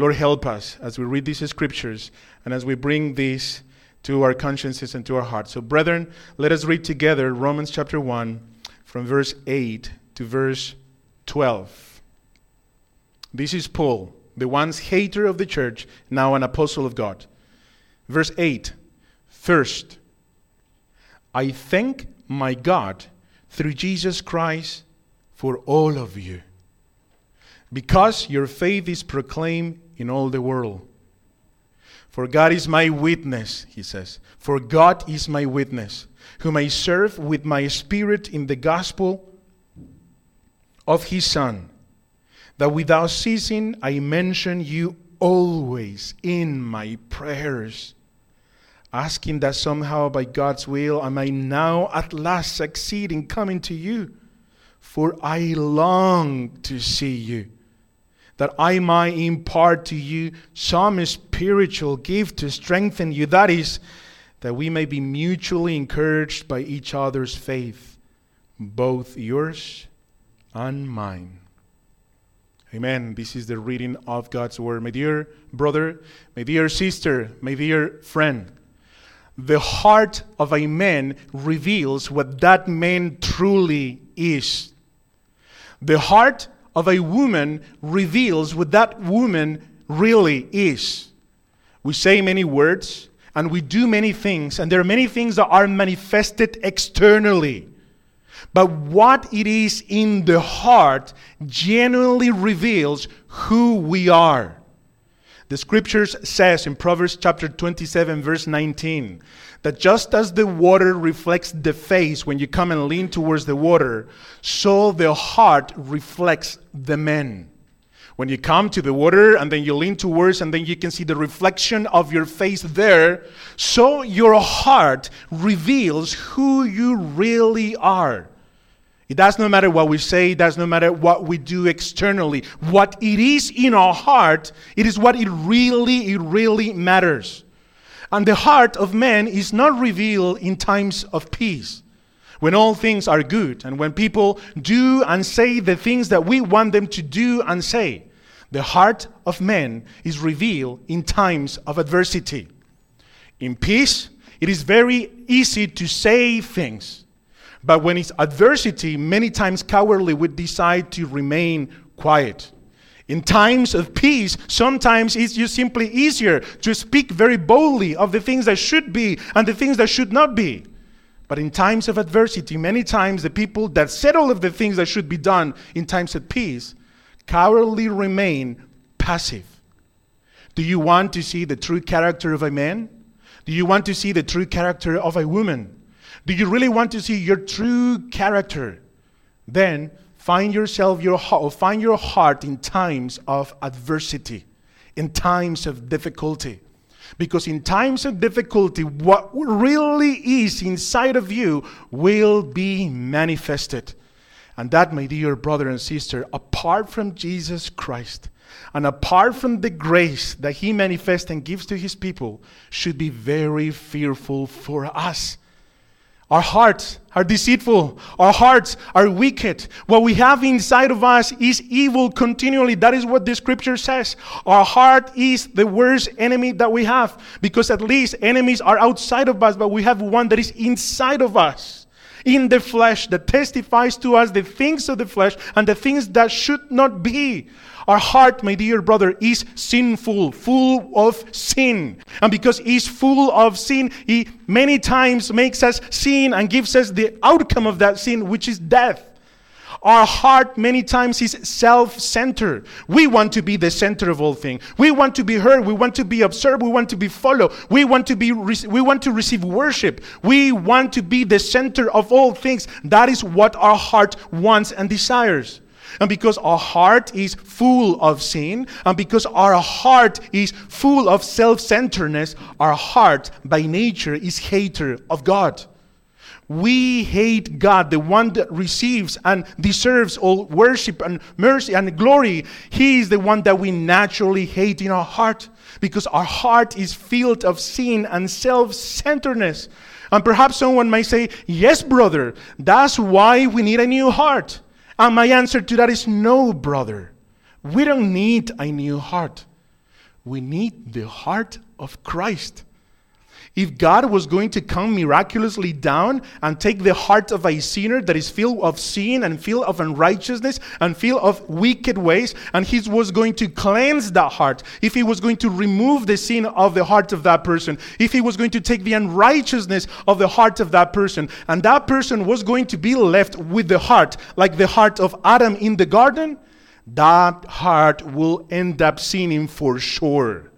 Lord help us as we read these scriptures and as we bring these to our consciences and to our hearts. So, brethren, let us read together Romans chapter 1 from verse 8 to verse 12. This is Paul, the once hater of the church, now an apostle of God. Verse 8 First, I thank my God through Jesus Christ for all of you because your faith is proclaimed in all the world. For God is my witness, he says. For God is my witness, whom I serve with my spirit in the gospel of his Son, that without ceasing I mention you always in my prayers, asking that somehow by God's will I may now at last succeed in coming to you. For I long to see you that I might impart to you some spiritual gift to strengthen you. That is, that we may be mutually encouraged by each other's faith, both yours and mine. Amen. This is the reading of God's word. My dear brother, my dear sister, my dear friend, the heart of a man reveals what that man truly is. The heart of a woman reveals what that woman really is. We say many words and we do many things, and there are many things that are manifested externally. But what it is in the heart genuinely reveals who we are. The scriptures says in Proverbs chapter 27 verse 19 that just as the water reflects the face when you come and lean towards the water, so the heart reflects the man. When you come to the water and then you lean towards and then you can see the reflection of your face there, so your heart reveals who you really are. It does not matter what we say, it does not matter what we do externally. What it is in our heart, it is what it really, it really matters. And the heart of man is not revealed in times of peace, when all things are good, and when people do and say the things that we want them to do and say. The heart of man is revealed in times of adversity. In peace, it is very easy to say things. But when it's adversity, many times cowardly we decide to remain quiet. In times of peace, sometimes it's just simply easier to speak very boldly of the things that should be and the things that should not be. But in times of adversity, many times the people that said all of the things that should be done in times of peace cowardly remain passive. Do you want to see the true character of a man? Do you want to see the true character of a woman? Do you really want to see your true character? Then Find yourself your find your heart in times of adversity, in times of difficulty. Because in times of difficulty, what really is inside of you will be manifested. And that, my dear brother and sister, apart from Jesus Christ and apart from the grace that He manifests and gives to His people, should be very fearful for us. Our hearts are deceitful. Our hearts are wicked. What we have inside of us is evil continually. That is what the scripture says. Our heart is the worst enemy that we have because at least enemies are outside of us, but we have one that is inside of us in the flesh that testifies to us the things of the flesh and the things that should not be. Our heart, my dear brother, is sinful, full of sin. And because he's full of sin, he many times makes us sin and gives us the outcome of that sin, which is death. Our heart many times is self-centered. We want to be the center of all things. We want to be heard. We want to be observed. We want to be followed. We want to be we want to receive worship. We want to be the center of all things. That is what our heart wants and desires. And because our heart is full of sin, and because our heart is full of self centeredness, our heart by nature is hater of God. We hate God, the one that receives and deserves all worship and mercy and glory. He is the one that we naturally hate in our heart because our heart is filled of sin and self centeredness. And perhaps someone might say, Yes, brother, that's why we need a new heart. And my answer to that is no, brother. We don't need a new heart. We need the heart of Christ. If God was going to come miraculously down and take the heart of a sinner that is filled of sin and filled of unrighteousness and filled of wicked ways, and He was going to cleanse that heart, if He was going to remove the sin of the heart of that person, if He was going to take the unrighteousness of the heart of that person, and that person was going to be left with the heart, like the heart of Adam in the garden, that heart will end up sinning for sure.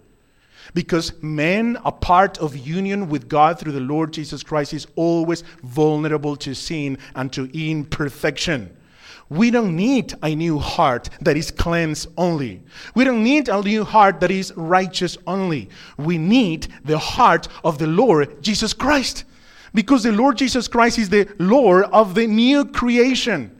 Because men, a part of union with God through the Lord Jesus Christ, is always vulnerable to sin and to imperfection. We don't need a new heart that is cleansed only. We don't need a new heart that is righteous only. We need the heart of the Lord Jesus Christ. Because the Lord Jesus Christ is the Lord of the new creation.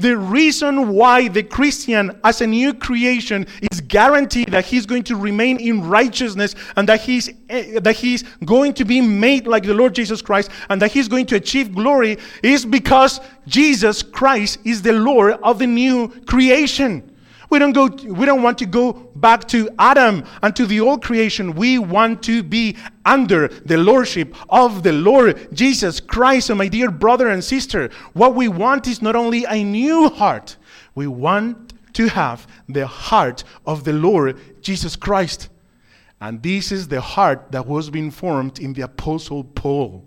The reason why the Christian, as a new creation, is guaranteed that he's going to remain in righteousness and that he's, eh, that he's going to be made like the Lord Jesus Christ and that he's going to achieve glory is because Jesus Christ is the Lord of the new creation. We don't go we don't want to go back to Adam and to the old creation. We want to be under the lordship of the Lord Jesus Christ. So my dear brother and sister, what we want is not only a new heart. We want to have the heart of the Lord Jesus Christ. And this is the heart that was being formed in the apostle Paul.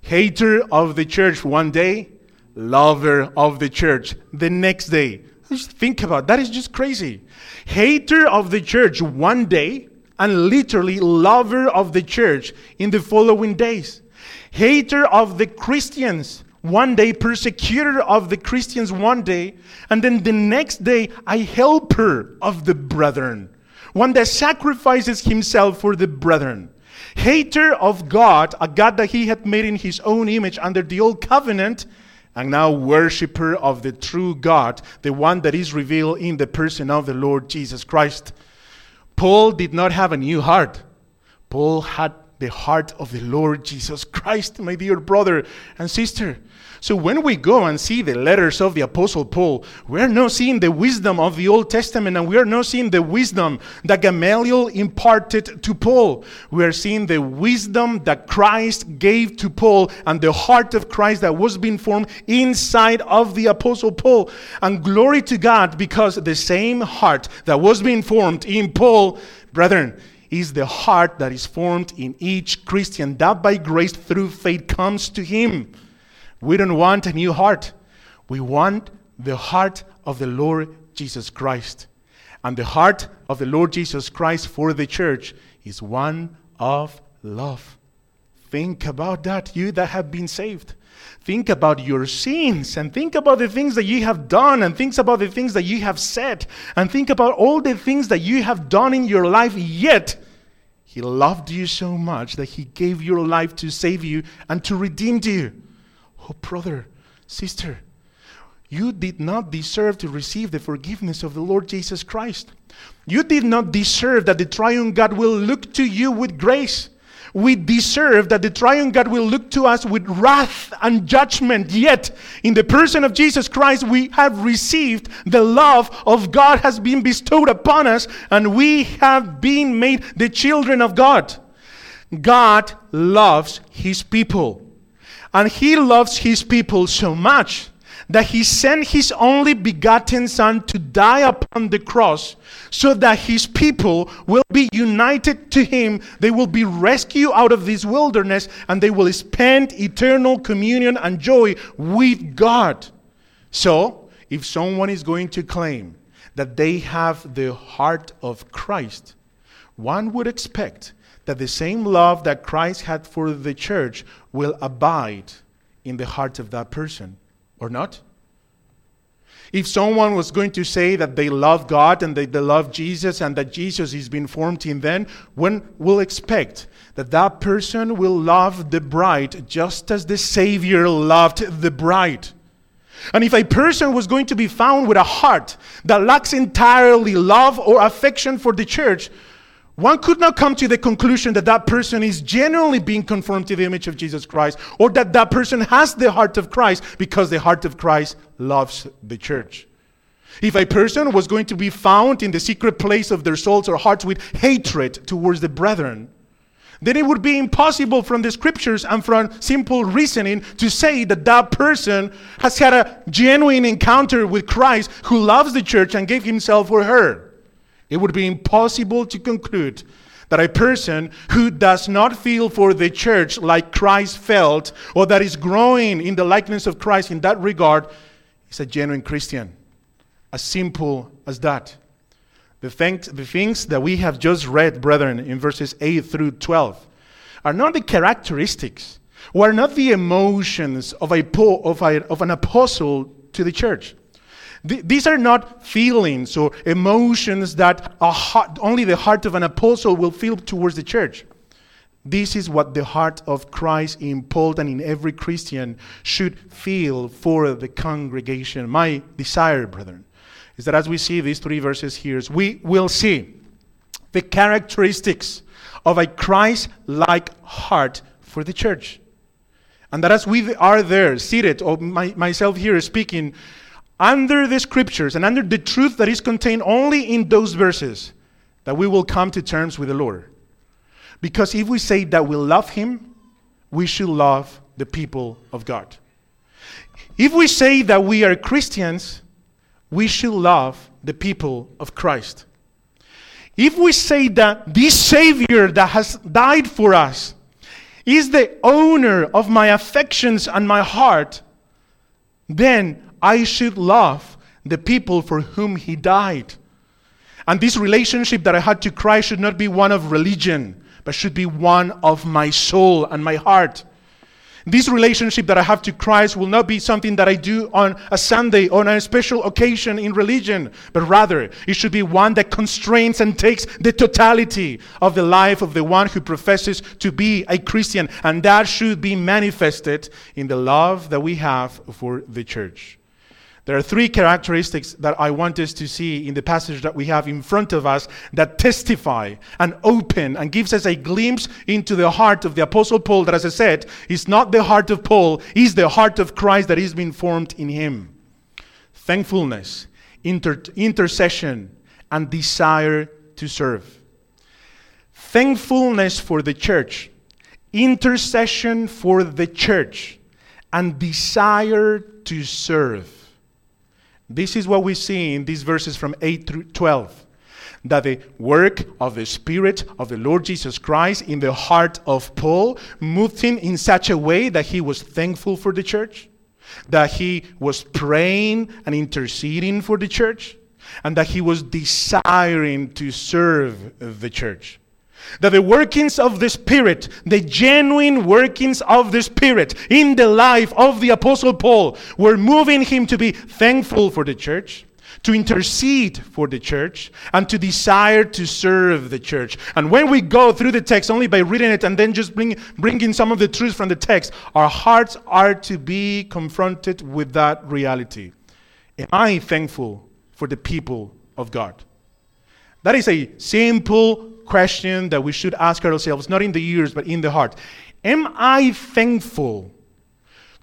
Hater of the church one day, lover of the church the next day. Just think about it. that is just crazy. Hater of the church one day and literally lover of the church in the following days. Hater of the Christians one day, persecutor of the Christians one day, and then the next day, a helper of the brethren. One that sacrifices himself for the brethren. Hater of God, a God that he had made in his own image under the old covenant, and now worshiper of the true God, the one that is revealed in the person of the Lord Jesus Christ. Paul did not have a new heart. Paul had the heart of the Lord Jesus Christ, my dear brother and sister. So when we go and see the letters of the Apostle Paul, we are not seeing the wisdom of the Old Testament and we are not seeing the wisdom that Gamaliel imparted to Paul. We are seeing the wisdom that Christ gave to Paul and the heart of Christ that was being formed inside of the Apostle Paul. And glory to God because the same heart that was being formed in Paul, brethren, is the heart that is formed in each Christian that by grace through faith comes to him. We don't want a new heart. We want the heart of the Lord Jesus Christ. And the heart of the Lord Jesus Christ for the church is one of love. Think about that, you that have been saved. Think about your sins and think about the things that you have done and think about the things that you have said and think about all the things that you have done in your life. Yet, He loved you so much that He gave your life to save you and to redeem you. Oh, brother, sister, you did not deserve to receive the forgiveness of the Lord Jesus Christ. You did not deserve that the triune God will look to you with grace. We deserve that the triune God will look to us with wrath and judgment. Yet, in the person of Jesus Christ, we have received the love of God has been bestowed upon us, and we have been made the children of God. God loves his people. And he loves his people so much that he sent his only begotten son to die upon the cross so that his people will be united to him. They will be rescued out of this wilderness and they will spend eternal communion and joy with god. So if someone is going to claim that they have the heart of christ one would expect that the same love that Christ had for the church will abide in the heart of that person, or not? If someone was going to say that they love God and they, they love Jesus and that Jesus is being formed in them, one will expect that that person will love the bride just as the Savior loved the bride. And if a person was going to be found with a heart that lacks entirely love or affection for the church, one could not come to the conclusion that that person is genuinely being conformed to the image of Jesus Christ or that that person has the heart of Christ because the heart of Christ loves the church. If a person was going to be found in the secret place of their souls or hearts with hatred towards the brethren, then it would be impossible from the scriptures and from simple reasoning to say that that person has had a genuine encounter with Christ who loves the church and gave himself for her. It would be impossible to conclude that a person who does not feel for the church like Christ felt or that is growing in the likeness of Christ in that regard is a genuine Christian. As simple as that. The things, that we have just read, brethren, in verses 8 through 12, are not the characteristics or not the emotions of, a, of, a, of an apostle to the church. These are not feelings or emotions that heart, only the heart of an apostle will feel towards the church. This is what the heart of Christ in Paul and in every Christian should feel for the congregation. My desire, brethren, is that as we see these three verses here, we will see the characteristics of a Christ like heart for the church. And that as we are there, seated, or my, myself here speaking, under the scriptures and under the truth that is contained only in those verses, that we will come to terms with the Lord. Because if we say that we love Him, we should love the people of God. If we say that we are Christians, we should love the people of Christ. If we say that this Savior that has died for us is the owner of my affections and my heart, then I should love the people for whom He died. And this relationship that I had to Christ should not be one of religion, but should be one of my soul and my heart. This relationship that I have to Christ will not be something that I do on a Sunday or on a special occasion in religion, but rather it should be one that constrains and takes the totality of the life of the one who professes to be a Christian. And that should be manifested in the love that we have for the church. There are three characteristics that I want us to see in the passage that we have in front of us that testify and open and gives us a glimpse into the heart of the apostle Paul that as I said is not the heart of Paul, is the heart of Christ that is being formed in him. Thankfulness, inter- intercession, and desire to serve. Thankfulness for the church, intercession for the church, and desire to serve. This is what we see in these verses from 8 through 12 that the work of the Spirit of the Lord Jesus Christ in the heart of Paul moved him in such a way that he was thankful for the church, that he was praying and interceding for the church, and that he was desiring to serve the church. That the workings of the Spirit, the genuine workings of the Spirit in the life of the Apostle Paul, were moving him to be thankful for the church, to intercede for the church, and to desire to serve the church. And when we go through the text only by reading it and then just bring, bringing some of the truths from the text, our hearts are to be confronted with that reality. Am I thankful for the people of God? That is a simple question that we should ask ourselves, not in the ears, but in the heart. Am I thankful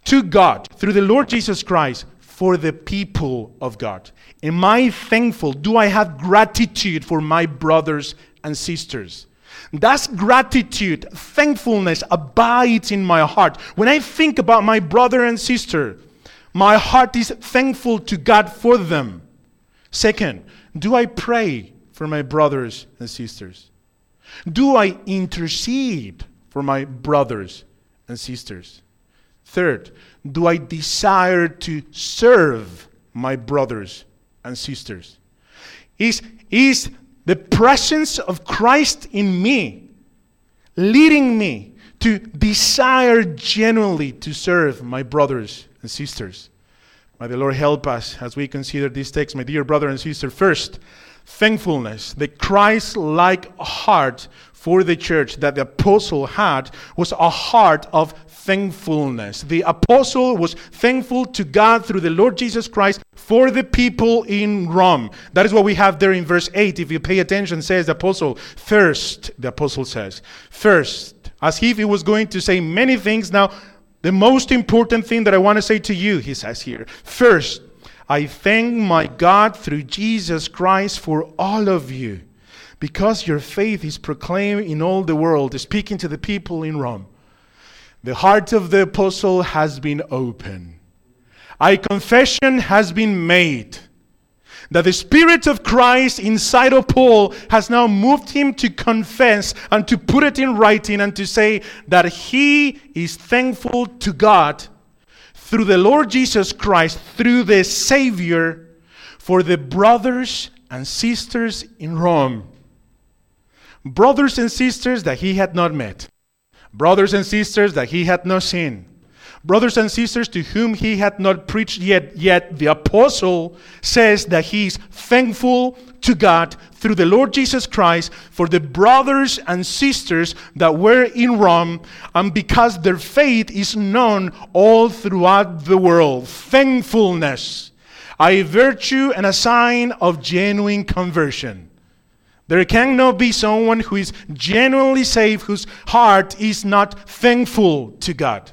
to God through the Lord Jesus Christ for the people of God? Am I thankful? Do I have gratitude for my brothers and sisters? That's gratitude, thankfulness abides in my heart. When I think about my brother and sister, my heart is thankful to God for them. Second, do I pray for my brothers and sisters? Do I intercede for my brothers and sisters? Third, do I desire to serve my brothers and sisters? Is, is the presence of Christ in me leading me to desire genuinely to serve my brothers and sisters? May the Lord help us as we consider this text, my dear brother and sister. First, thankfulness, the Christ like heart for the church that the apostle had was a heart of thankfulness. The apostle was thankful to God through the Lord Jesus Christ for the people in Rome. That is what we have there in verse 8. If you pay attention, says the apostle, first, the apostle says, first, as if he was going to say many things. Now, the most important thing that I want to say to you, he says here, first, I thank my God through Jesus Christ for all of you, because your faith is proclaimed in all the world, speaking to the people in Rome. The heart of the apostle has been open. A confession has been made that the Spirit of Christ inside of Paul has now moved him to confess and to put it in writing and to say that he is thankful to God through the Lord Jesus Christ, through the Savior, for the brothers and sisters in Rome. Brothers and sisters that he had not met brothers and sisters that he had not seen, brothers and sisters to whom he had not preached yet. Yet the apostle says that he is thankful to God through the Lord Jesus Christ for the brothers and sisters that were in Rome, and because their faith is known all throughout the world. Thankfulness, a virtue and a sign of genuine conversion. There cannot be someone who is genuinely saved whose heart is not thankful to God.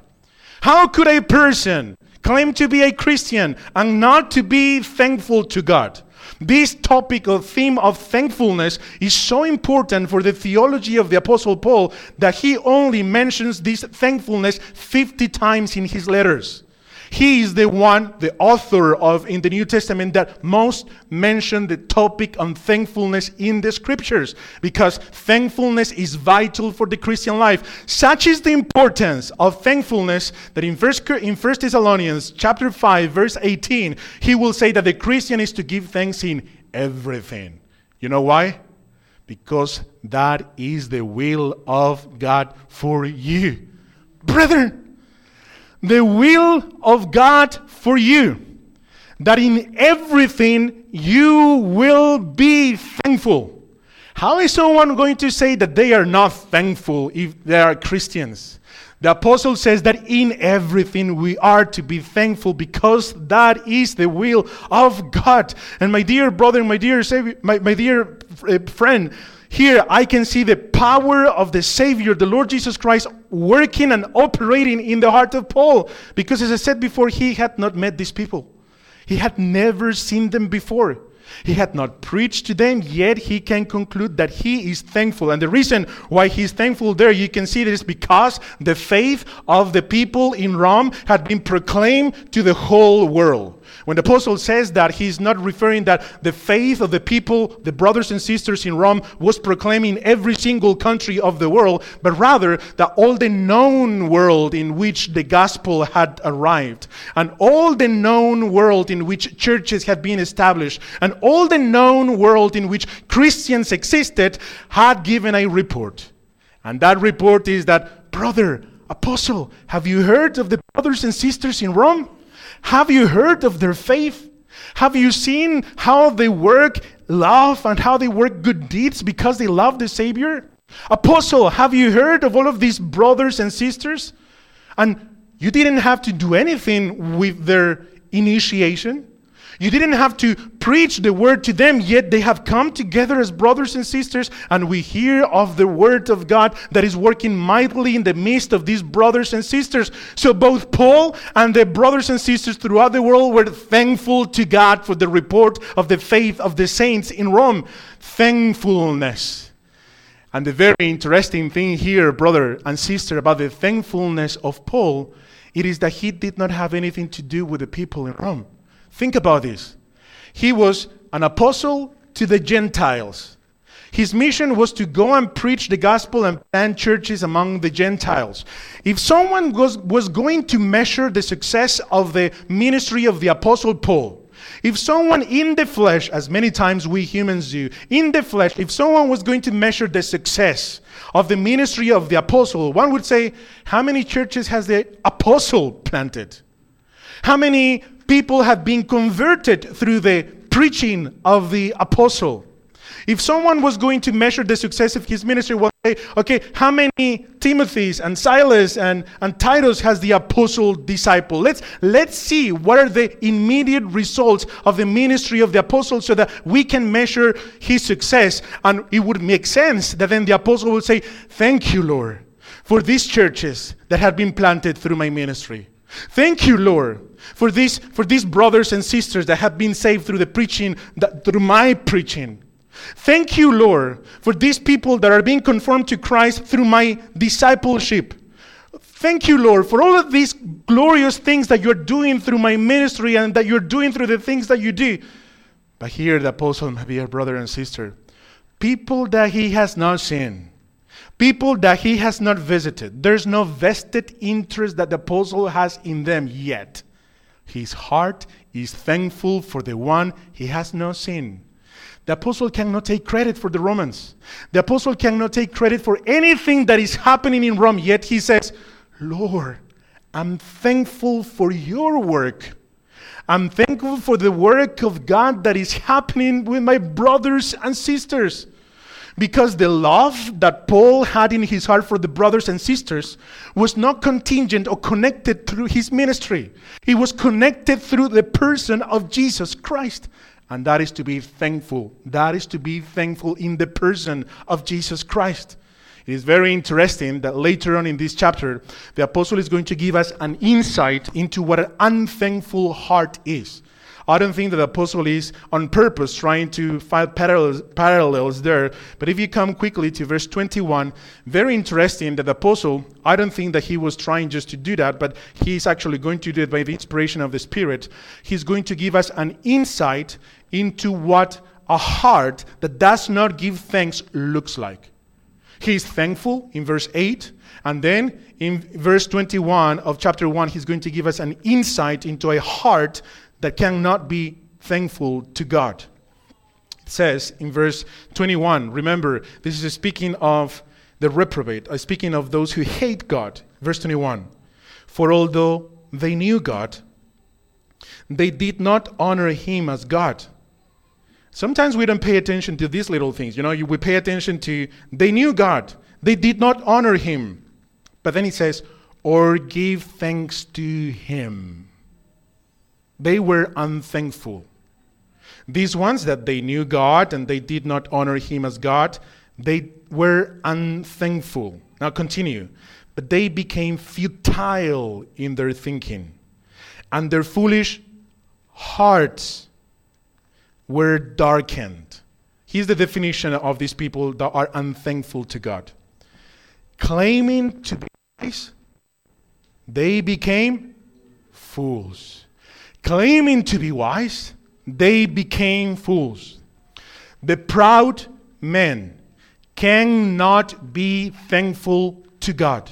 How could a person claim to be a Christian and not to be thankful to God? This topic or theme of thankfulness is so important for the theology of the Apostle Paul that he only mentions this thankfulness 50 times in his letters. He is the one, the author of in the New Testament that most mentioned the topic on thankfulness in the scriptures because thankfulness is vital for the Christian life. Such is the importance of thankfulness that in first Thessalonians chapter 5 verse 18 he will say that the Christian is to give thanks in everything. You know why? Because that is the will of God for you. Brethren, the will of God for you. That in everything you will be thankful. How is someone going to say that they are not thankful if they are Christians? The apostle says that in everything we are to be thankful because that is the will of God. And my dear brother, my dear my, my dear uh, friend, here I can see the power of the Savior, the Lord Jesus Christ, working and operating in the heart of Paul. Because as I said before, he had not met these people, he had never seen them before. He had not preached to them, yet he can conclude that he is thankful. And the reason why he's thankful there, you can see this because the faith of the people in Rome had been proclaimed to the whole world. When the apostle says that, he's not referring that the faith of the people, the brothers and sisters in Rome, was proclaiming every single country of the world, but rather that all the known world in which the gospel had arrived, and all the known world in which churches had been established, and all the known world in which Christians existed had given a report. And that report is that, brother, apostle, have you heard of the brothers and sisters in Rome? Have you heard of their faith? Have you seen how they work love and how they work good deeds because they love the Savior? Apostle, have you heard of all of these brothers and sisters? And you didn't have to do anything with their initiation. You didn't have to preach the word to them, yet they have come together as brothers and sisters, and we hear of the word of God that is working mightily in the midst of these brothers and sisters. So both Paul and the brothers and sisters throughout the world were thankful to God for the report of the faith of the saints in Rome. Thankfulness. And the very interesting thing here, brother and sister, about the thankfulness of Paul, it is that he did not have anything to do with the people in Rome. Think about this. He was an apostle to the Gentiles. His mission was to go and preach the gospel and plant churches among the Gentiles. If someone was, was going to measure the success of the ministry of the apostle Paul, if someone in the flesh, as many times we humans do, in the flesh, if someone was going to measure the success of the ministry of the apostle, one would say, How many churches has the apostle planted? How many People have been converted through the preaching of the apostle. If someone was going to measure the success of his ministry, well, okay, how many Timothys and Silas and, and Titus has the apostle disciple? Let's, let's see what are the immediate results of the ministry of the apostle so that we can measure his success. And it would make sense that then the apostle would say, Thank you, Lord, for these churches that have been planted through my ministry. Thank you, Lord, for these, for these brothers and sisters that have been saved through the preaching, that, through my preaching. Thank you, Lord, for these people that are being conformed to Christ through my discipleship. Thank you, Lord, for all of these glorious things that you're doing through my ministry and that you're doing through the things that you do. But here, the apostle may be a brother and sister. People that he has not seen, people that he has not visited. There's no vested interest that the apostle has in them yet. His heart is thankful for the one he has not seen. The apostle cannot take credit for the Romans. The apostle cannot take credit for anything that is happening in Rome, yet he says, Lord, I'm thankful for your work. I'm thankful for the work of God that is happening with my brothers and sisters. Because the love that Paul had in his heart for the brothers and sisters was not contingent or connected through his ministry. It was connected through the person of Jesus Christ. And that is to be thankful. That is to be thankful in the person of Jesus Christ. It is very interesting that later on in this chapter, the apostle is going to give us an insight into what an unthankful heart is. I don't think that the apostle is on purpose trying to find parallels, parallels there. But if you come quickly to verse 21, very interesting that the apostle, I don't think that he was trying just to do that, but he's actually going to do it by the inspiration of the Spirit. He's going to give us an insight into what a heart that does not give thanks looks like. He is thankful in verse 8. And then in verse 21 of chapter 1, he's going to give us an insight into a heart that cannot be thankful to God. It says in verse 21, remember, this is speaking of the reprobate, uh, speaking of those who hate God. Verse 21 For although they knew God, they did not honor him as God. Sometimes we don't pay attention to these little things. You know, we pay attention to, they knew God, they did not honor him. But then he says, or give thanks to him. They were unthankful. These ones that they knew God and they did not honor him as God, they were unthankful. Now continue. But they became futile in their thinking, and their foolish hearts were darkened. Here's the definition of these people that are unthankful to God. Claiming to be wise, they became fools. Claiming to be wise, they became fools. The proud men cannot be thankful to God.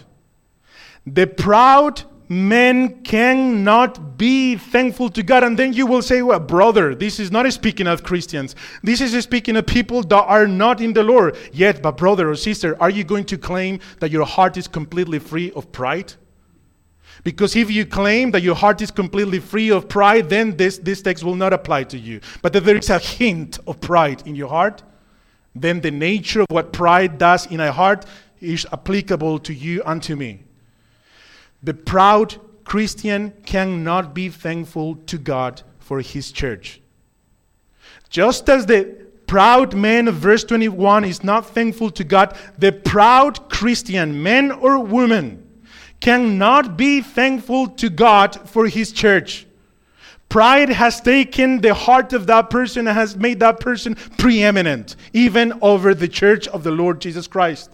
The proud men cannot be thankful to God. And then you will say, well, brother, this is not speaking of Christians. This is speaking of people that are not in the Lord. Yet, but brother or sister, are you going to claim that your heart is completely free of pride? Because if you claim that your heart is completely free of pride, then this, this text will not apply to you. But if there is a hint of pride in your heart, then the nature of what pride does in a heart is applicable to you and to me. The proud Christian cannot be thankful to God for his church. Just as the proud man of verse 21 is not thankful to God, the proud Christian, man or woman, cannot be thankful to God for his church. Pride has taken the heart of that person and has made that person preeminent, even over the church of the Lord Jesus Christ.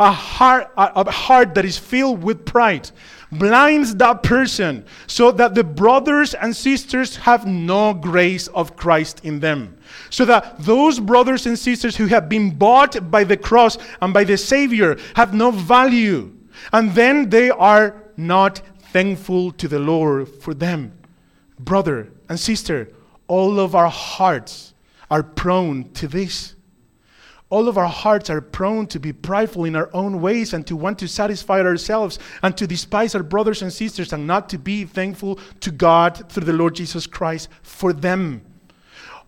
A heart, a heart that is filled with pride blinds that person so that the brothers and sisters have no grace of Christ in them. So that those brothers and sisters who have been bought by the cross and by the Savior have no value. And then they are not thankful to the Lord for them. Brother and sister, all of our hearts are prone to this. All of our hearts are prone to be prideful in our own ways and to want to satisfy ourselves and to despise our brothers and sisters and not to be thankful to God through the Lord Jesus Christ for them.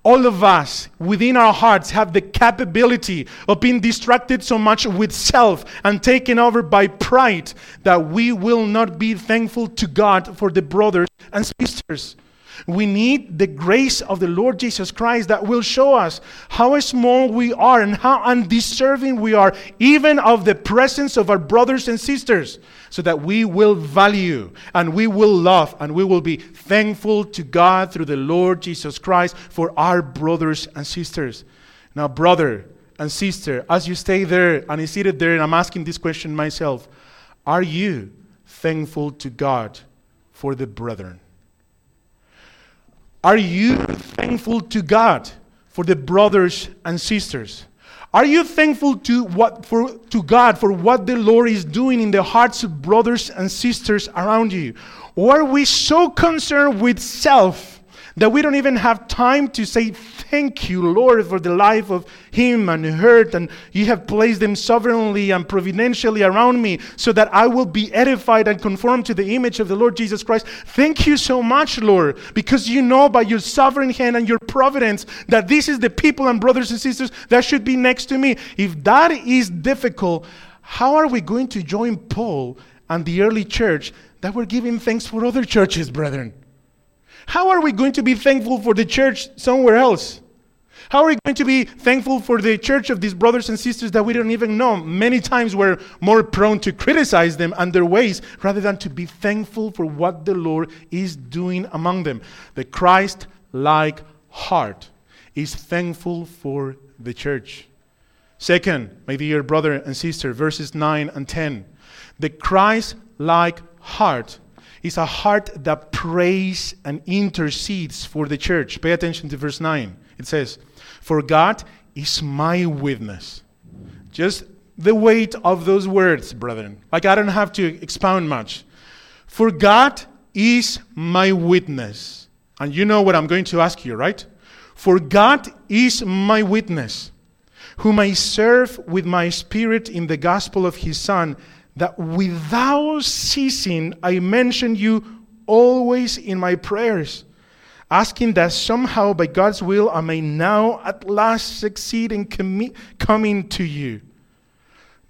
All of us within our hearts have the capability of being distracted so much with self and taken over by pride that we will not be thankful to God for the brothers and sisters. We need the grace of the Lord Jesus Christ that will show us how small we are and how undeserving we are, even of the presence of our brothers and sisters, so that we will value and we will love and we will be thankful to God through the Lord Jesus Christ for our brothers and sisters. Now, brother and sister, as you stay there and I seated there, and I'm asking this question myself are you thankful to God for the brethren? Are you thankful to God for the brothers and sisters? Are you thankful to what for to God for what the Lord is doing in the hearts of brothers and sisters around you? Or are we so concerned with self that we don't even have time to say thank you, Lord, for the life of him and her, and you have placed them sovereignly and providentially around me so that I will be edified and conformed to the image of the Lord Jesus Christ. Thank you so much, Lord, because you know by your sovereign hand and your providence that this is the people and brothers and sisters that should be next to me. If that is difficult, how are we going to join Paul and the early church that were giving thanks for other churches, brethren? How are we going to be thankful for the church somewhere else? How are we going to be thankful for the church of these brothers and sisters that we don't even know? Many times we're more prone to criticize them and their ways rather than to be thankful for what the Lord is doing among them. The Christ like heart is thankful for the church. Second, my dear brother and sister, verses 9 and 10. The Christ like heart is a heart that prays and intercedes for the church. Pay attention to verse 9. It says, For God is my witness. Just the weight of those words, brethren. Like I don't have to expound much. For God is my witness. And you know what I'm going to ask you, right? For God is my witness, whom I serve with my spirit in the gospel of his Son that without ceasing I mention you always in my prayers, asking that somehow by God's will I may now at last succeed in com- coming to you.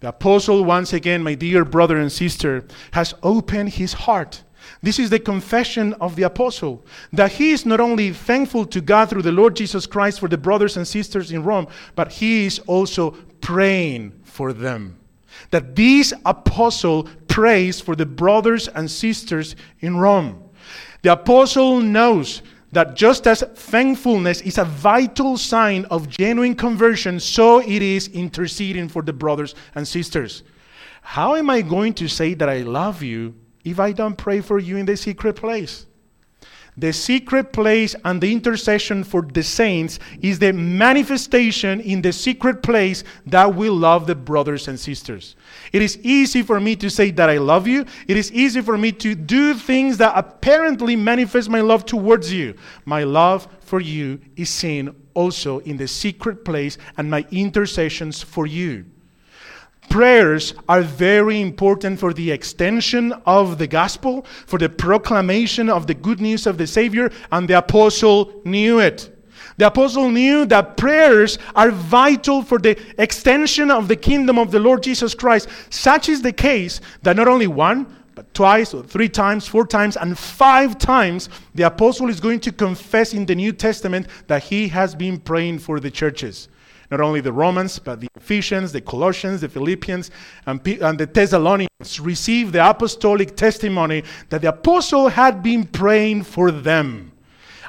The apostle, once again, my dear brother and sister, has opened his heart. This is the confession of the apostle that he is not only thankful to God through the Lord Jesus Christ for the brothers and sisters in Rome, but he is also praying for them that this apostle prays for the brothers and sisters in Rome. The apostle knows that just as thankfulness is a vital sign of genuine conversion, so it is interceding for the brothers and sisters. How am I going to say that I love you if I don't pray for you in the secret place? The secret place and the intercession for the saints is the manifestation in the secret place that we love the brothers and sisters. It is easy for me to say that I love you. It is easy for me to do things that apparently manifest my love towards you. My love for you is seen also in the secret place and my intercessions for you prayers are very important for the extension of the gospel, for the proclamation of the good news of the Savior, and the apostle knew it. The apostle knew that prayers are vital for the extension of the kingdom of the Lord Jesus Christ. Such is the case that not only one, but twice or three times, four times, and five times, the apostle is going to confess in the New Testament that he has been praying for the churches not only the Romans, but the Ephesians, the Colossians, the Philippians, and, and the Thessalonians received the apostolic testimony that the apostle had been praying for them.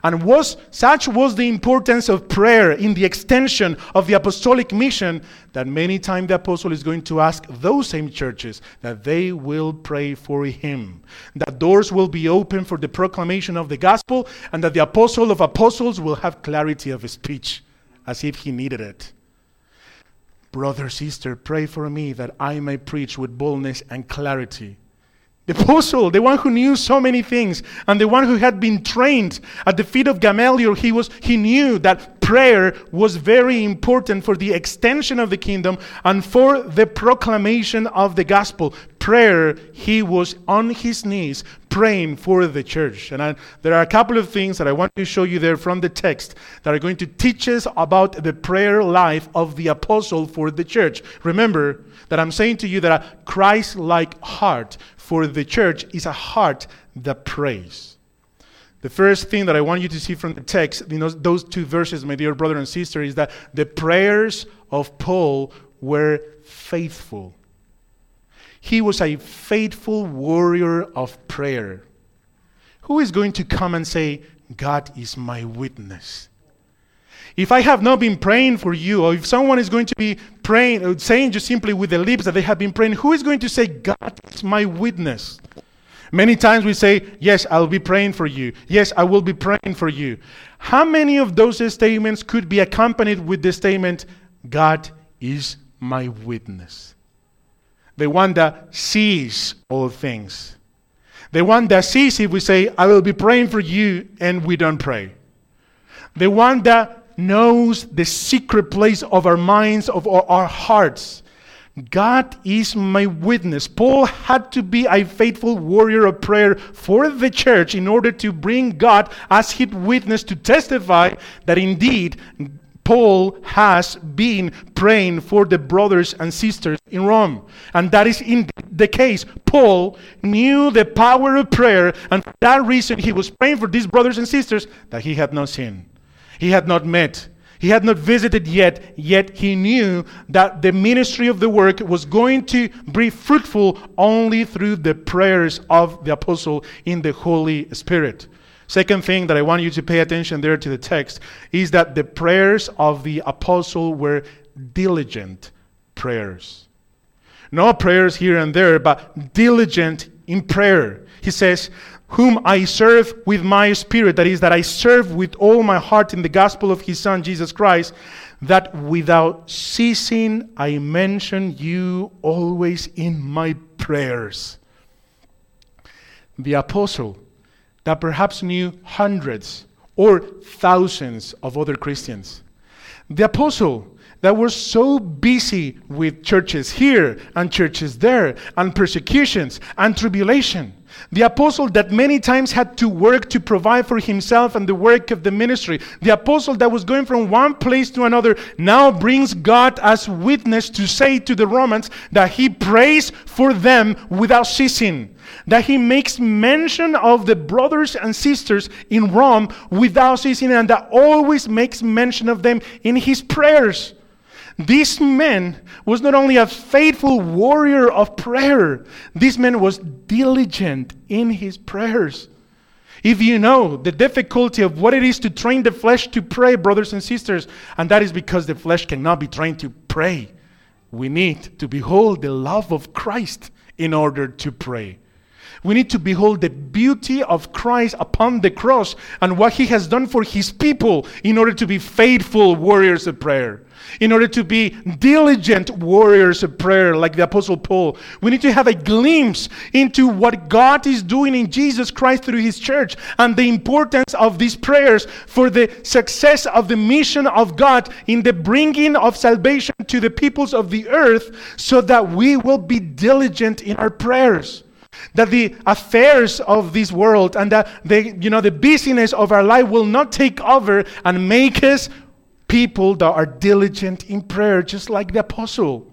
And was such was the importance of prayer in the extension of the apostolic mission that many times the apostle is going to ask those same churches that they will pray for him. That doors will be open for the proclamation of the gospel, and that the apostle of apostles will have clarity of speech as if he needed it. Brother, sister, pray for me that I may preach with boldness and clarity The apostle, the one who knew so many things, and the one who had been trained at the feet of Gamaliel, he, was, he knew that prayer was very important for the extension of the kingdom and for the proclamation of the gospel. Prayer, he was on his knees praying for the church. And I, there are a couple of things that I want to show you there from the text that are going to teach us about the prayer life of the apostle for the church. Remember that I'm saying to you that a Christ like heart for the church is a heart that prays. The first thing that I want you to see from the text, those two verses, my dear brother and sister, is that the prayers of Paul were faithful. He was a faithful warrior of prayer. Who is going to come and say, God is my witness? If I have not been praying for you, or if someone is going to be praying, or saying just simply with the lips that they have been praying, who is going to say, God is my witness? Many times we say, Yes, I'll be praying for you. Yes, I will be praying for you. How many of those statements could be accompanied with the statement, God is my witness? The one that sees all things. The one that sees if we say, I will be praying for you, and we don't pray. The one that knows the secret place of our minds, of our hearts. God is my witness. Paul had to be a faithful warrior of prayer for the church in order to bring God as his witness to testify that indeed Paul has been praying for the brothers and sisters in Rome. And that is in the case. Paul knew the power of prayer, and for that reason he was praying for these brothers and sisters that he had not seen. He had not met. He had not visited yet, yet he knew that the ministry of the work was going to be fruitful only through the prayers of the apostle in the Holy Spirit. Second thing that I want you to pay attention there to the text is that the prayers of the apostle were diligent prayers. Not prayers here and there, but diligent in prayer. He says, whom I serve with my spirit, that is, that I serve with all my heart in the gospel of his Son, Jesus Christ, that without ceasing I mention you always in my prayers. The apostle that perhaps knew hundreds or thousands of other Christians. The apostle that were so busy with churches here and churches there and persecutions and tribulation the apostle that many times had to work to provide for himself and the work of the ministry. The apostle that was going from one place to another now brings God as witness to say to the Romans that he prays for them without ceasing. That he makes mention of the brothers and sisters in Rome without ceasing, and that always makes mention of them in his prayers. This man was not only a faithful warrior of prayer, this man was diligent in his prayers. If you know the difficulty of what it is to train the flesh to pray, brothers and sisters, and that is because the flesh cannot be trained to pray, we need to behold the love of Christ in order to pray. We need to behold the beauty of Christ upon the cross and what he has done for his people in order to be faithful warriors of prayer in order to be diligent warriors of prayer like the Apostle Paul. We need to have a glimpse into what God is doing in Jesus Christ through His church and the importance of these prayers for the success of the mission of God in the bringing of salvation to the peoples of the earth so that we will be diligent in our prayers that the affairs of this world and that the you know the busyness of our life will not take over and make us people that are diligent in prayer, just like the apostle.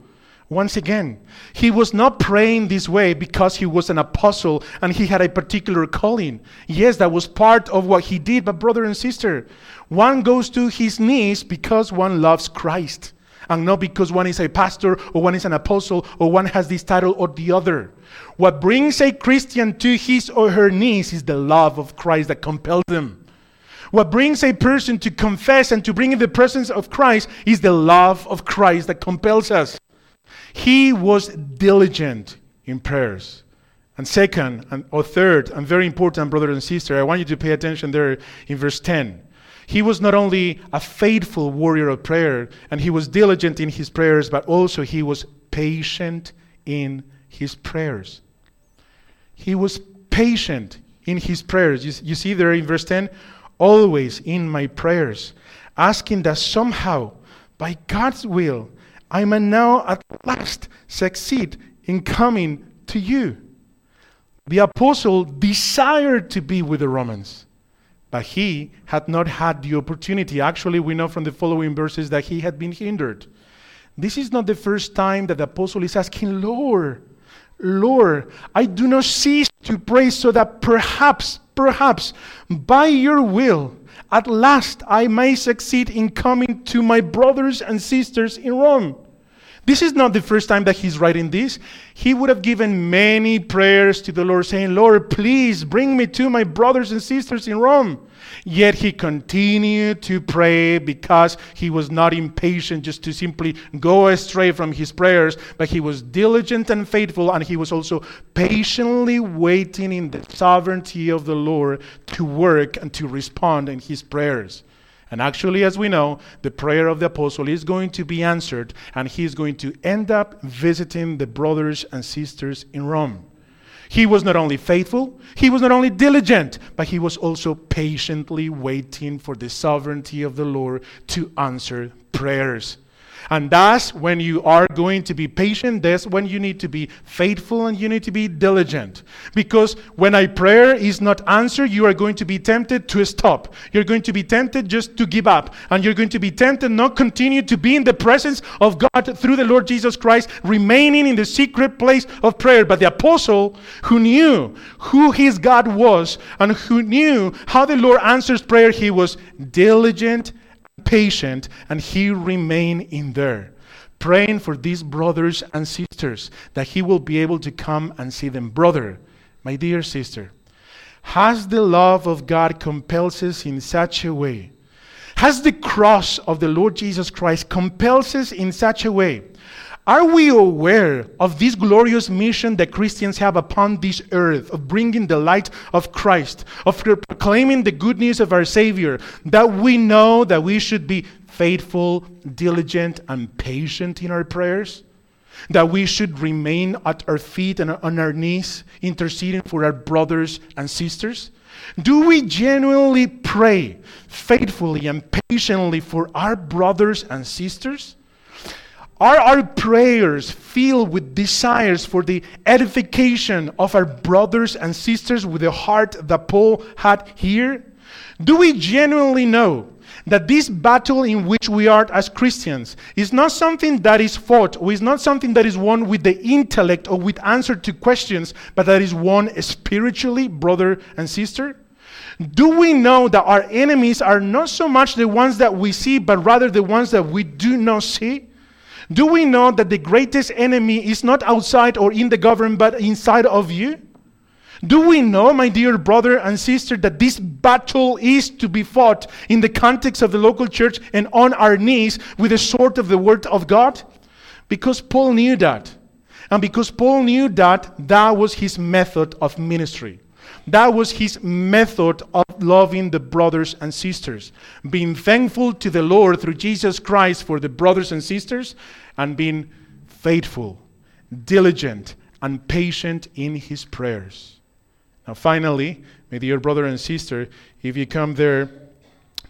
Once again, he was not praying this way because he was an apostle and he had a particular calling. Yes, that was part of what he did, but brother and sister, one goes to his knees because one loves Christ and not because one is a pastor or one is an apostle or one has this title or the other. What brings a Christian to his or her knees is the love of Christ that compels them. What brings a person to confess and to bring in the presence of Christ is the love of Christ that compels us. He was diligent in prayers. And second, and, or third, and very important, brother and sister, I want you to pay attention there in verse 10. He was not only a faithful warrior of prayer, and he was diligent in his prayers, but also he was patient in his prayers. he was patient in his prayers. You, you see there in verse 10 always in my prayers, asking that somehow, by God's will, I may now at last succeed in coming to you. The apostle desired to be with the Romans, but he had not had the opportunity. Actually, we know from the following verses that he had been hindered. This is not the first time that the apostle is asking, Lord, Lord, I do not cease to pray so that perhaps, perhaps, by your will, at last I may succeed in coming to my brothers and sisters in Rome. This is not the first time that he's writing this. He would have given many prayers to the Lord, saying, Lord, please bring me to my brothers and sisters in Rome. Yet he continued to pray because he was not impatient just to simply go astray from his prayers, but he was diligent and faithful, and he was also patiently waiting in the sovereignty of the Lord to work and to respond in his prayers. And actually, as we know, the prayer of the apostle is going to be answered, and he is going to end up visiting the brothers and sisters in Rome. He was not only faithful, he was not only diligent, but he was also patiently waiting for the sovereignty of the Lord to answer prayers. And that's when you are going to be patient. That's when you need to be faithful and you need to be diligent. Because when a prayer is not answered, you are going to be tempted to stop. You're going to be tempted just to give up. And you're going to be tempted not continue to be in the presence of God through the Lord Jesus Christ, remaining in the secret place of prayer. But the apostle who knew who his God was and who knew how the Lord answers prayer, he was diligent patient, and he remained in there, praying for these brothers and sisters that he will be able to come and see them. Brother, my dear sister, has the love of God compels us in such a way? Has the cross of the Lord Jesus Christ compels us in such a way are we aware of this glorious mission that Christians have upon this earth of bringing the light of Christ, of proclaiming the good news of our Savior, that we know that we should be faithful, diligent, and patient in our prayers? That we should remain at our feet and on our knees, interceding for our brothers and sisters? Do we genuinely pray faithfully and patiently for our brothers and sisters? Are our prayers filled with desires for the edification of our brothers and sisters with the heart that Paul had here? Do we genuinely know that this battle in which we are as Christians is not something that is fought or is not something that is won with the intellect or with answer to questions, but that is won spiritually, brother and sister? Do we know that our enemies are not so much the ones that we see, but rather the ones that we do not see? Do we know that the greatest enemy is not outside or in the government, but inside of you? Do we know, my dear brother and sister, that this battle is to be fought in the context of the local church and on our knees with the sword of the Word of God? Because Paul knew that. And because Paul knew that, that was his method of ministry. That was his method of loving the brothers and sisters. Being thankful to the Lord through Jesus Christ for the brothers and sisters, and being faithful, diligent, and patient in his prayers. Now, finally, my dear brother and sister, if you come there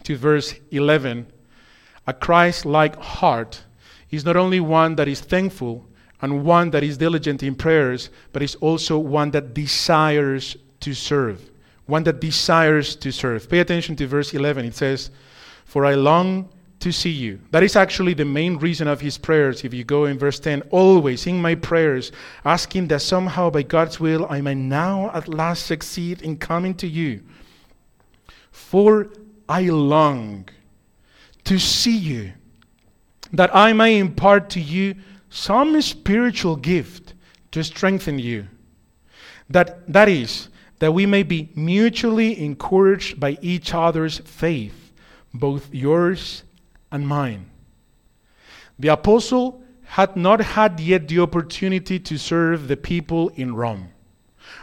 to verse 11, a Christ like heart is not only one that is thankful and one that is diligent in prayers, but is also one that desires to serve, one that desires to serve. Pay attention to verse 11. It says, For I long to see you. That is actually the main reason of his prayers. If you go in verse 10, always in my prayers, asking that somehow by God's will I may now at last succeed in coming to you. For I long to see you, that I may impart to you some spiritual gift to strengthen you. That, that is, that we may be mutually encouraged by each other's faith, both yours and mine. The apostle had not had yet the opportunity to serve the people in Rome.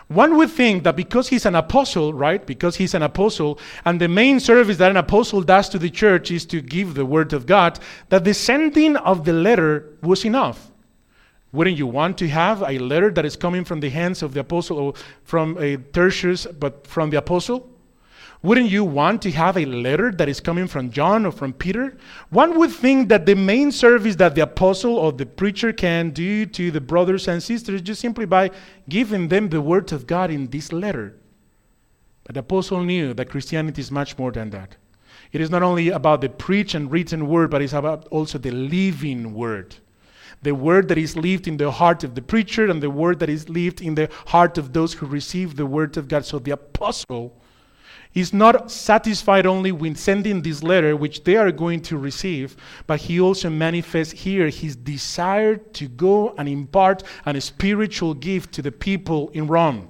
One would think that because he's an apostle, right? Because he's an apostle, and the main service that an apostle does to the church is to give the word of God, that the sending of the letter was enough. Wouldn't you want to have a letter that is coming from the hands of the apostle or from a Tertius, but from the apostle? Wouldn't you want to have a letter that is coming from John or from Peter? One would think that the main service that the apostle or the preacher can do to the brothers and sisters is just simply by giving them the word of God in this letter. But the apostle knew that Christianity is much more than that. It is not only about the preached and written word, but it's about also the living word. The word that is lived in the heart of the preacher and the word that is lived in the heart of those who receive the word of God. So the apostle is not satisfied only with sending this letter, which they are going to receive, but he also manifests here his desire to go and impart a spiritual gift to the people in Rome.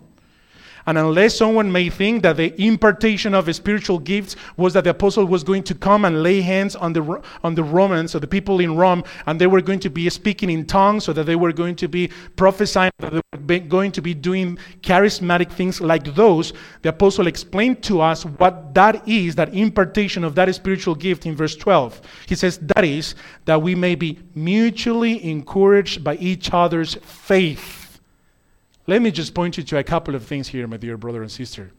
And unless someone may think that the impartation of spiritual gifts was that the apostle was going to come and lay hands on the, on the Romans or the people in Rome, and they were going to be speaking in tongues, or that they were going to be prophesying, that they were going to be doing charismatic things like those, the apostle explained to us what that is, that impartation of that spiritual gift in verse 12. He says, That is, that we may be mutually encouraged by each other's faith let me just point you to a couple of things here, my dear brother and sister.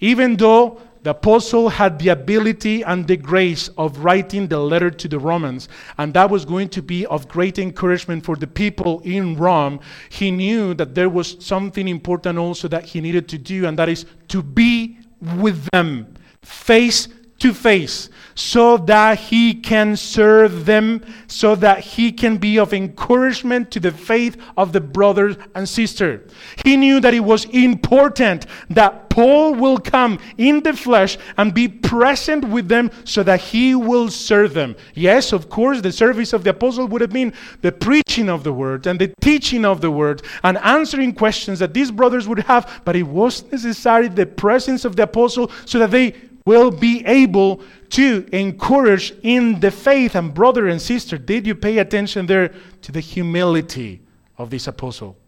Even though the apostle had the ability and the grace of writing the letter to the Romans, and that was going to be of great encouragement for the people in Rome, he knew that there was something important also that he needed to do, and that is to be with them face to face so that he can serve them, so that he can be of encouragement to the faith of the brothers and sisters. He knew that it was important that Paul will come in the flesh and be present with them so that he will serve them. Yes, of course, the service of the apostle would have been the preaching of the word and the teaching of the word and answering questions that these brothers would have, but it was necessary the presence of the apostle so that they will be able to encourage in the faith. And brother and sister, did you pay attention there to the humility of this apostle?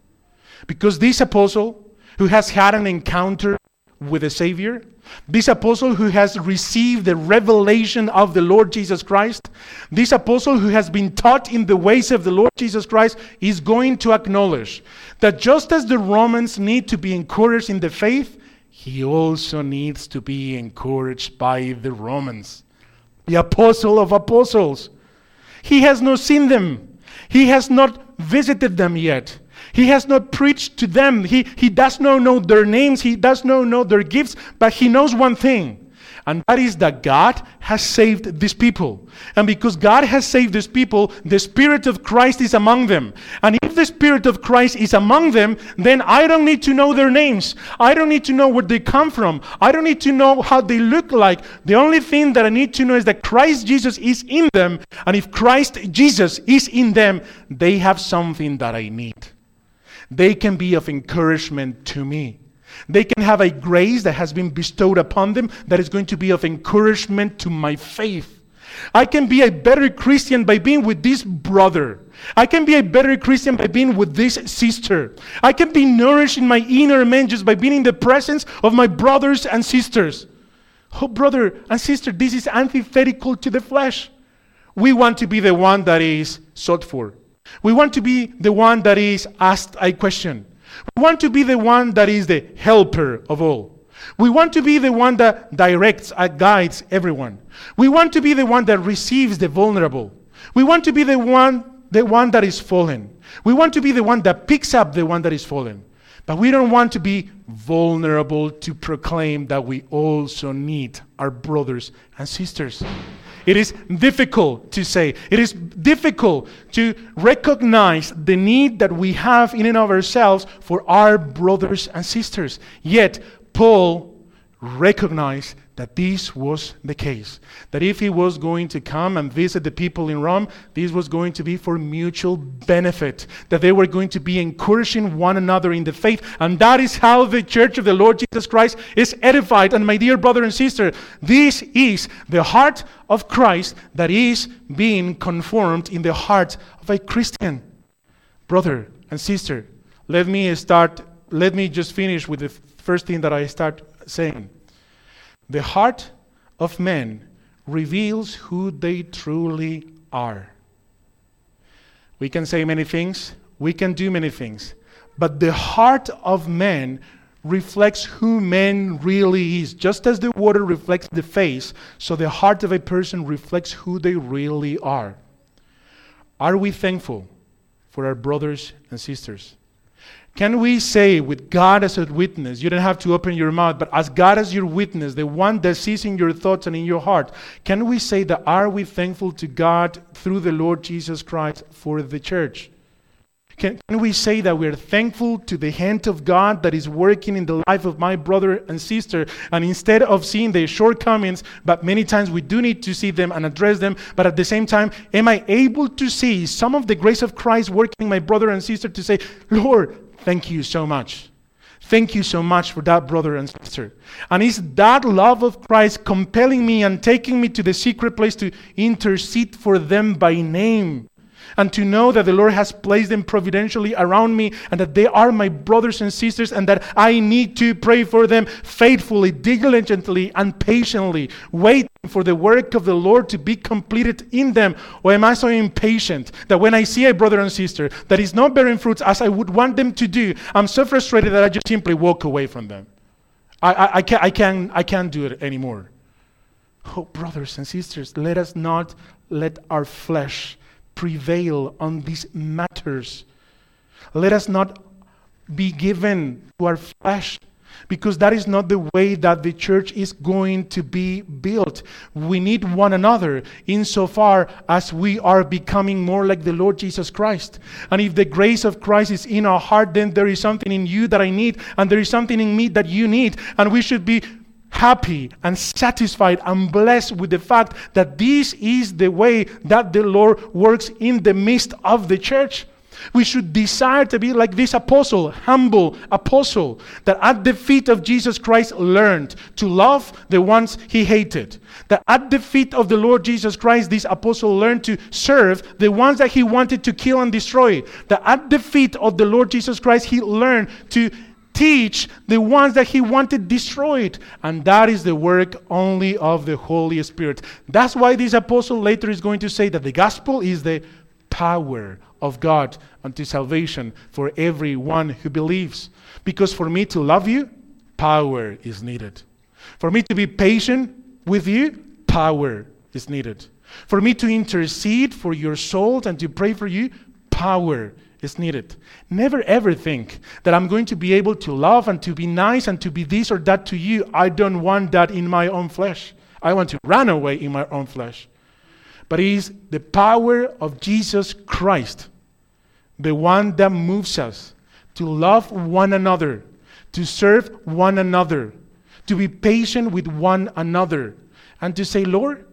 Because this apostle, who has had an encounter with the Savior, this apostle who has received the revelation of the Lord Jesus Christ, this apostle who has been taught in the ways of the Lord Jesus Christ, is going to acknowledge that just as the Romans need to be encouraged in the faith, he also needs to be encouraged by the Romans, the apostle of apostles. He has not seen them, he has not visited them yet. He has not preached to them. He, he does not know their names. He does not know their gifts. But he knows one thing and that is that God has saved these people. And because God has saved these people, the Spirit of Christ is among them. And if the Spirit of Christ is among them, then I don't need to know their names. I don't need to know where they come from. I don't need to know how they look like. The only thing that I need to know is that Christ Jesus is in them. And if Christ Jesus is in them, they have something that I need. They can be of encouragement to me. They can have a grace that has been bestowed upon them that is going to be of encouragement to my faith. I can be a better Christian by being with this brother. I can be a better Christian by being with this sister. I can be nourished in my inner man just by being in the presence of my brothers and sisters. Oh, brother and sister, this is antithetical to the flesh. We want to be the one that is sought for. We want to be the one that is asked a question. We want to be the one that is the helper of all. We want to be the one that directs and guides everyone. We want to be the one that receives the vulnerable. We want to be the one, the one that is fallen. We want to be the one that picks up the one that is fallen. But we don't want to be vulnerable to proclaim that we also need our brothers and sisters. It is difficult to say. It is difficult to recognize the need that we have in and of ourselves for our brothers and sisters. Yet, Paul recognized that this was the case. That if he was going to come and visit the people in Rome, this was going to be for mutual benefit. That they were going to be encouraging one another in the faith. And that is how the church of the Lord Jesus Christ is edified. And my dear brother and sister, this is the heart of Christ that is being conformed in the heart of a Christian. Brother and sister, let me start, let me just finish with the first thing that I start saying. The heart of men reveals who they truly are. We can say many things we can do many things, but the heart of man reflects who man really is. Just as the water reflects the face, so the heart of a person reflects who they really are. Are we thankful for our brothers and sisters? Can we say, with God as a witness, you don't have to open your mouth, but as God as your witness, the one that sees in your thoughts and in your heart, can we say that are we thankful to God through the Lord Jesus Christ for the church? Can, can, we say that we're thankful to the hand of God that is working in the life of my brother and sister? And instead of seeing their shortcomings, but many times we do need to see them and address them, but at the same time, am I able to see some of the grace of Christ working in my brother and sister to say, Lord, thank you so much? Thank you so much for that, brother and sister. And is that love of Christ compelling me and taking me to the secret place to intercede for them by name? And to know that the Lord has placed them providentially around me and that they are my brothers and sisters and that I need to pray for them faithfully, diligently, and patiently, waiting for the work of the Lord to be completed in them? Or am I so impatient that when I see a brother and sister that is not bearing fruits as I would want them to do, I'm so frustrated that I just simply walk away from them? I, I, I, can't, I, can't, I can't do it anymore. Oh, brothers and sisters, let us not let our flesh prevail on these matters. Let us not be given to our flesh because that is not the way that the church is going to be built. We need one another insofar as we are becoming more like the Lord Jesus Christ. And if the grace of Christ is in our heart, then there is something in you that I need, and there is something in me that you need. And we should be happy and satisfied and blessed with the fact that this is the way that the Lord works in the midst of the church. We should desire to be like this apostle, humble apostle, that at the feet of Jesus Christ learned to love the ones he hated. That at the feet of the Lord Jesus Christ, this apostle learned to serve the ones that he wanted to kill and destroy. That at the feet of the Lord Jesus Christ, he learned to teach the ones that he wanted destroyed. And that is the work only of the Holy Spirit. That's why this apostle later is going to say that the gospel is the power of God unto salvation for everyone who believes. Because for me to love you, power is needed. For me to be patient with you, power is needed. For me to intercede for your souls and to pray for you, power is needed. Never ever think that I'm going to be able to love and to be nice and to be this or that to you. I don't want that in my own flesh. I want to run away in my own flesh. But it is the power of Jesus Christ, the one that moves us to love one another, to serve one another, to be patient with one another, and to say, Lord,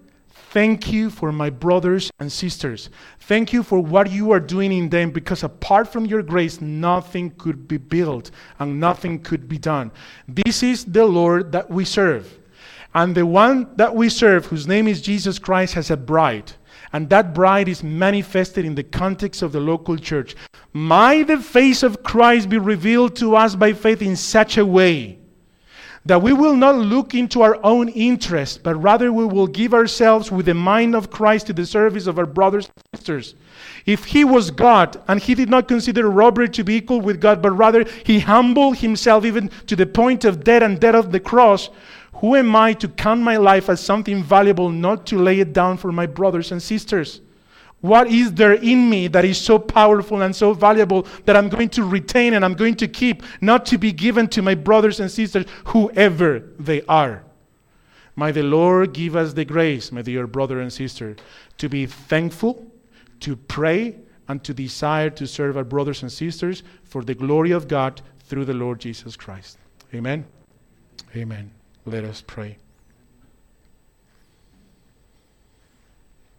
Thank you for my brothers and sisters. Thank you for what you are doing in them because apart from your grace, nothing could be built and nothing could be done. This is the Lord that we serve. And the one that we serve, whose name is Jesus Christ, has a bride. And that bride is manifested in the context of the local church. Might the face of Christ be revealed to us by faith in such a way that we will not look into our own interest, but rather we will give ourselves with the mind of Christ to the service of our brothers and sisters. If he was God and he did not consider robbery to be equal with God, but rather he humbled himself even to the point of death and death of the cross, who am I to count my life as something valuable not to lay it down for my brothers and sisters? What is there in me that is so powerful and so valuable that I'm going to retain and I'm going to keep, not to be given to my brothers and sisters, whoever they are? May the Lord give us the grace, my dear brother and sister, to be thankful, to pray, and to desire to serve our brothers and sisters for the glory of God through the Lord Jesus Christ. Amen. Amen. Let us pray.